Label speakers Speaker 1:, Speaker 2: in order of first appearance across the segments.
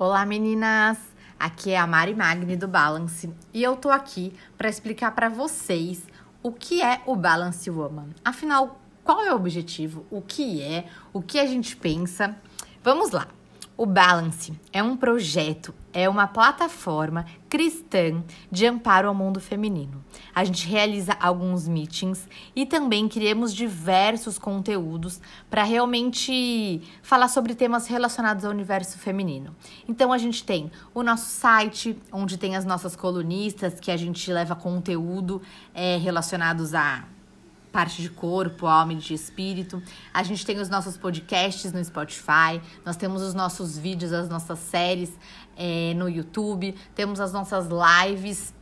Speaker 1: Olá meninas, aqui é a Mari Magni do Balance e eu tô aqui para explicar para vocês o que é o Balance Woman. Afinal, qual é o objetivo? O que é? O que a gente pensa? Vamos lá. O Balance é um projeto, é uma plataforma cristã de amparo ao mundo feminino. A gente realiza alguns meetings e também criamos diversos conteúdos para realmente falar sobre temas relacionados ao universo feminino. Então a gente tem o nosso site, onde tem as nossas colunistas, que a gente leva conteúdo é, relacionados a parte de corpo, alma e de espírito. A gente tem os nossos podcasts no Spotify, nós temos os nossos vídeos, as nossas séries é, no YouTube, temos as nossas lives.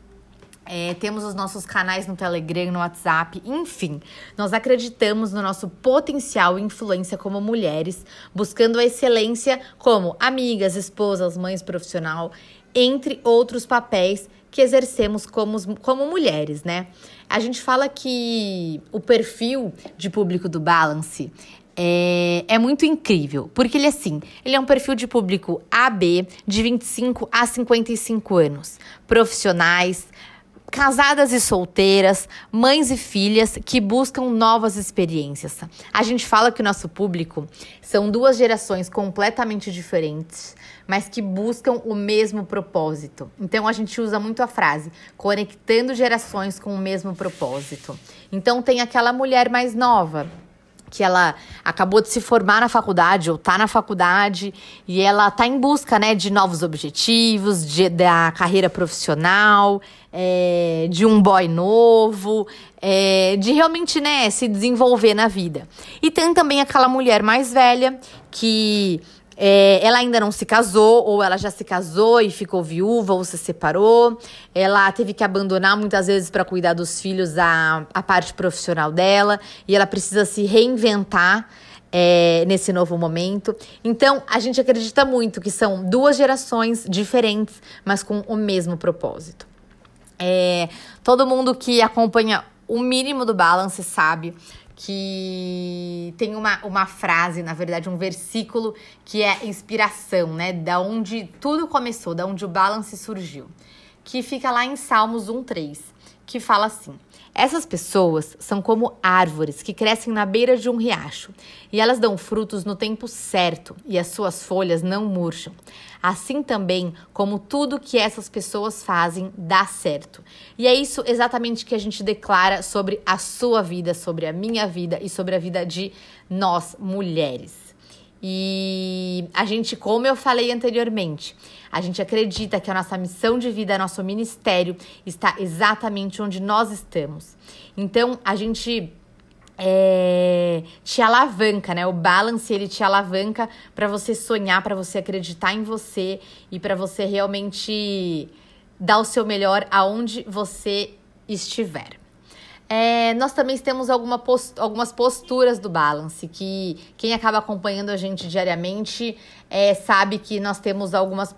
Speaker 1: É, temos os nossos canais no Telegram, no WhatsApp, enfim, nós acreditamos no nosso potencial e influência como mulheres, buscando a excelência como amigas, esposas, mães profissional, entre outros papéis que exercemos como, como mulheres, né? A gente fala que o perfil de público do Balance é, é, muito incrível, porque ele assim, ele é um perfil de público AB de 25 a 55 anos, profissionais, casadas e solteiras, mães e filhas que buscam novas experiências. A gente fala que o nosso público são duas gerações completamente diferentes, mas que buscam o mesmo propósito. Então a gente usa muito a frase conectando gerações com o mesmo propósito. Então tem aquela mulher mais nova que ela acabou de se formar na faculdade ou tá na faculdade e ela tá em busca, né, de novos objetivos, de, da carreira profissional, é, de um boy novo, é, de realmente, né, se desenvolver na vida. E tem também aquela mulher mais velha que é, ela ainda não se casou, ou ela já se casou e ficou viúva, ou se separou. Ela teve que abandonar muitas vezes para cuidar dos filhos a, a parte profissional dela, e ela precisa se reinventar. É, nesse novo momento. Então, a gente acredita muito que são duas gerações diferentes, mas com o mesmo propósito. É, todo mundo que acompanha o mínimo do balance sabe que tem uma, uma frase, na verdade, um versículo que é inspiração, né? Da onde tudo começou, da onde o balance surgiu. Que fica lá em Salmos 1,3, que fala assim: essas pessoas são como árvores que crescem na beira de um riacho, e elas dão frutos no tempo certo, e as suas folhas não murcham. Assim também como tudo que essas pessoas fazem dá certo. E é isso exatamente que a gente declara sobre a sua vida, sobre a minha vida e sobre a vida de nós mulheres. E a gente, como eu falei anteriormente, a gente acredita que a nossa missão de vida, nosso ministério está exatamente onde nós estamos. Então, a gente é, te alavanca, né? O balance ele te alavanca para você sonhar, para você acreditar em você e para você realmente dar o seu melhor aonde você estiver. É, nós também temos alguma post algumas posturas do Balance, que quem acaba acompanhando a gente diariamente é, sabe que nós temos algumas,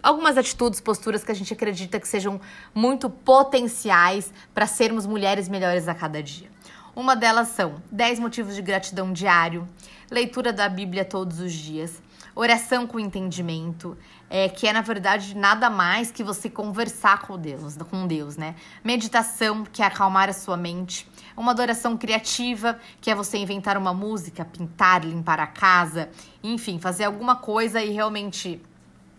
Speaker 1: algumas atitudes, posturas que a gente acredita que sejam muito potenciais para sermos mulheres melhores a cada dia. Uma delas são 10 motivos de gratidão diário, leitura da Bíblia todos os dias, oração com entendimento, é, que é na verdade nada mais que você conversar com Deus, com Deus, né? Meditação, que é acalmar a sua mente, uma adoração criativa, que é você inventar uma música, pintar, limpar a casa, enfim, fazer alguma coisa e realmente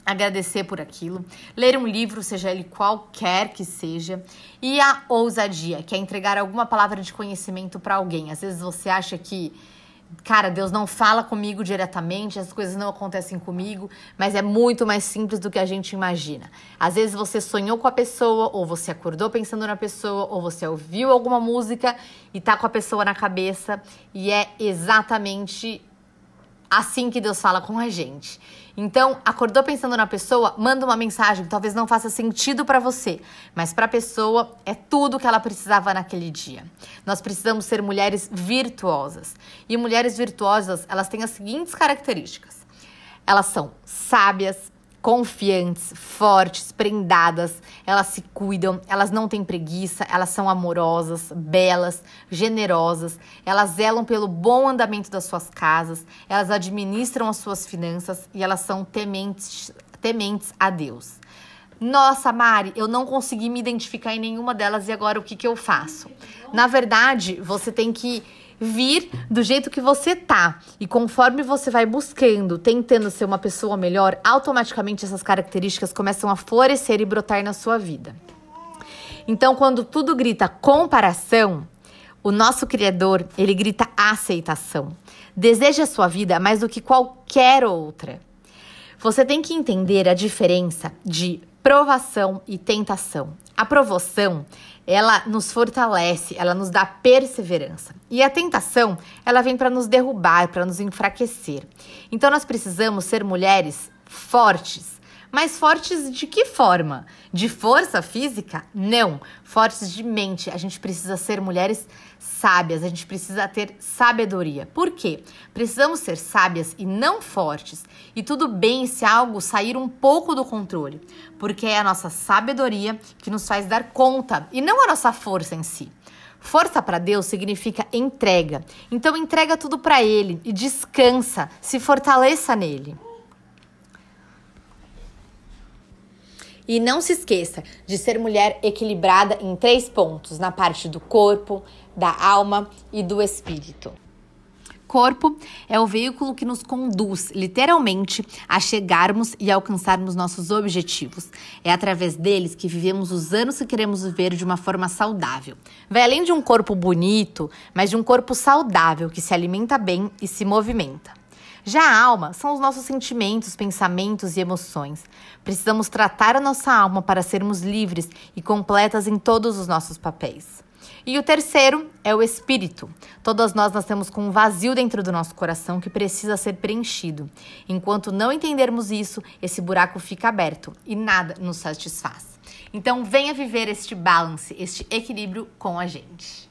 Speaker 1: agradecer por aquilo, ler um livro, seja ele qualquer que seja, e a ousadia, que é entregar alguma palavra de conhecimento para alguém. Às vezes você acha que Cara, Deus não fala comigo diretamente, as coisas não acontecem comigo, mas é muito mais simples do que a gente imagina. Às vezes você sonhou com a pessoa, ou você acordou pensando na pessoa, ou você ouviu alguma música e tá com a pessoa na cabeça, e é exatamente assim que Deus fala com a gente. Então, acordou pensando na pessoa, manda uma mensagem que talvez não faça sentido para você, mas para a pessoa é tudo que ela precisava naquele dia. Nós precisamos ser mulheres virtuosas. E mulheres virtuosas, elas têm as seguintes características. Elas são sábias, confiantes, fortes, prendadas, elas se cuidam, elas não têm preguiça, elas são amorosas, belas, generosas, elas zelam pelo bom andamento das suas casas, elas administram as suas finanças e elas são tementes tementes a Deus. Nossa, Mari, eu não consegui me identificar em nenhuma delas e agora o que, que eu faço? Na verdade, você tem que vir do jeito que você tá. E conforme você vai buscando, tentando ser uma pessoa melhor, automaticamente essas características começam a florescer e brotar na sua vida. Então, quando tudo grita comparação, o nosso Criador, ele grita aceitação. Deseja a sua vida mais do que qualquer outra. Você tem que entender a diferença de provação e tentação. A provação, ela nos fortalece, ela nos dá perseverança. E a tentação, ela vem para nos derrubar, para nos enfraquecer. Então nós precisamos ser mulheres fortes, mas fortes de que forma? De força física? Não. Fortes de mente. A gente precisa ser mulheres sábias, a gente precisa ter sabedoria. Por quê? Precisamos ser sábias e não fortes. E tudo bem se algo sair um pouco do controle, porque é a nossa sabedoria que nos faz dar conta e não a nossa força em si. Força para Deus significa entrega. Então entrega tudo para ele e descansa, se fortaleça nele. E não se esqueça de ser mulher equilibrada em três pontos: na parte do corpo, da alma e do espírito. Corpo é o veículo que nos conduz, literalmente, a chegarmos e alcançarmos nossos objetivos. É através deles que vivemos os anos que queremos viver de uma forma saudável. Vai além de um corpo bonito, mas de um corpo saudável que se alimenta bem e se movimenta. Já a alma são os nossos sentimentos, pensamentos e emoções. Precisamos tratar a nossa alma para sermos livres e completas em todos os nossos papéis. E o terceiro é o espírito. Todas nós nascemos com um vazio dentro do nosso coração que precisa ser preenchido. Enquanto não entendermos isso, esse buraco fica aberto e nada nos satisfaz. Então venha viver este balance, este equilíbrio com a gente.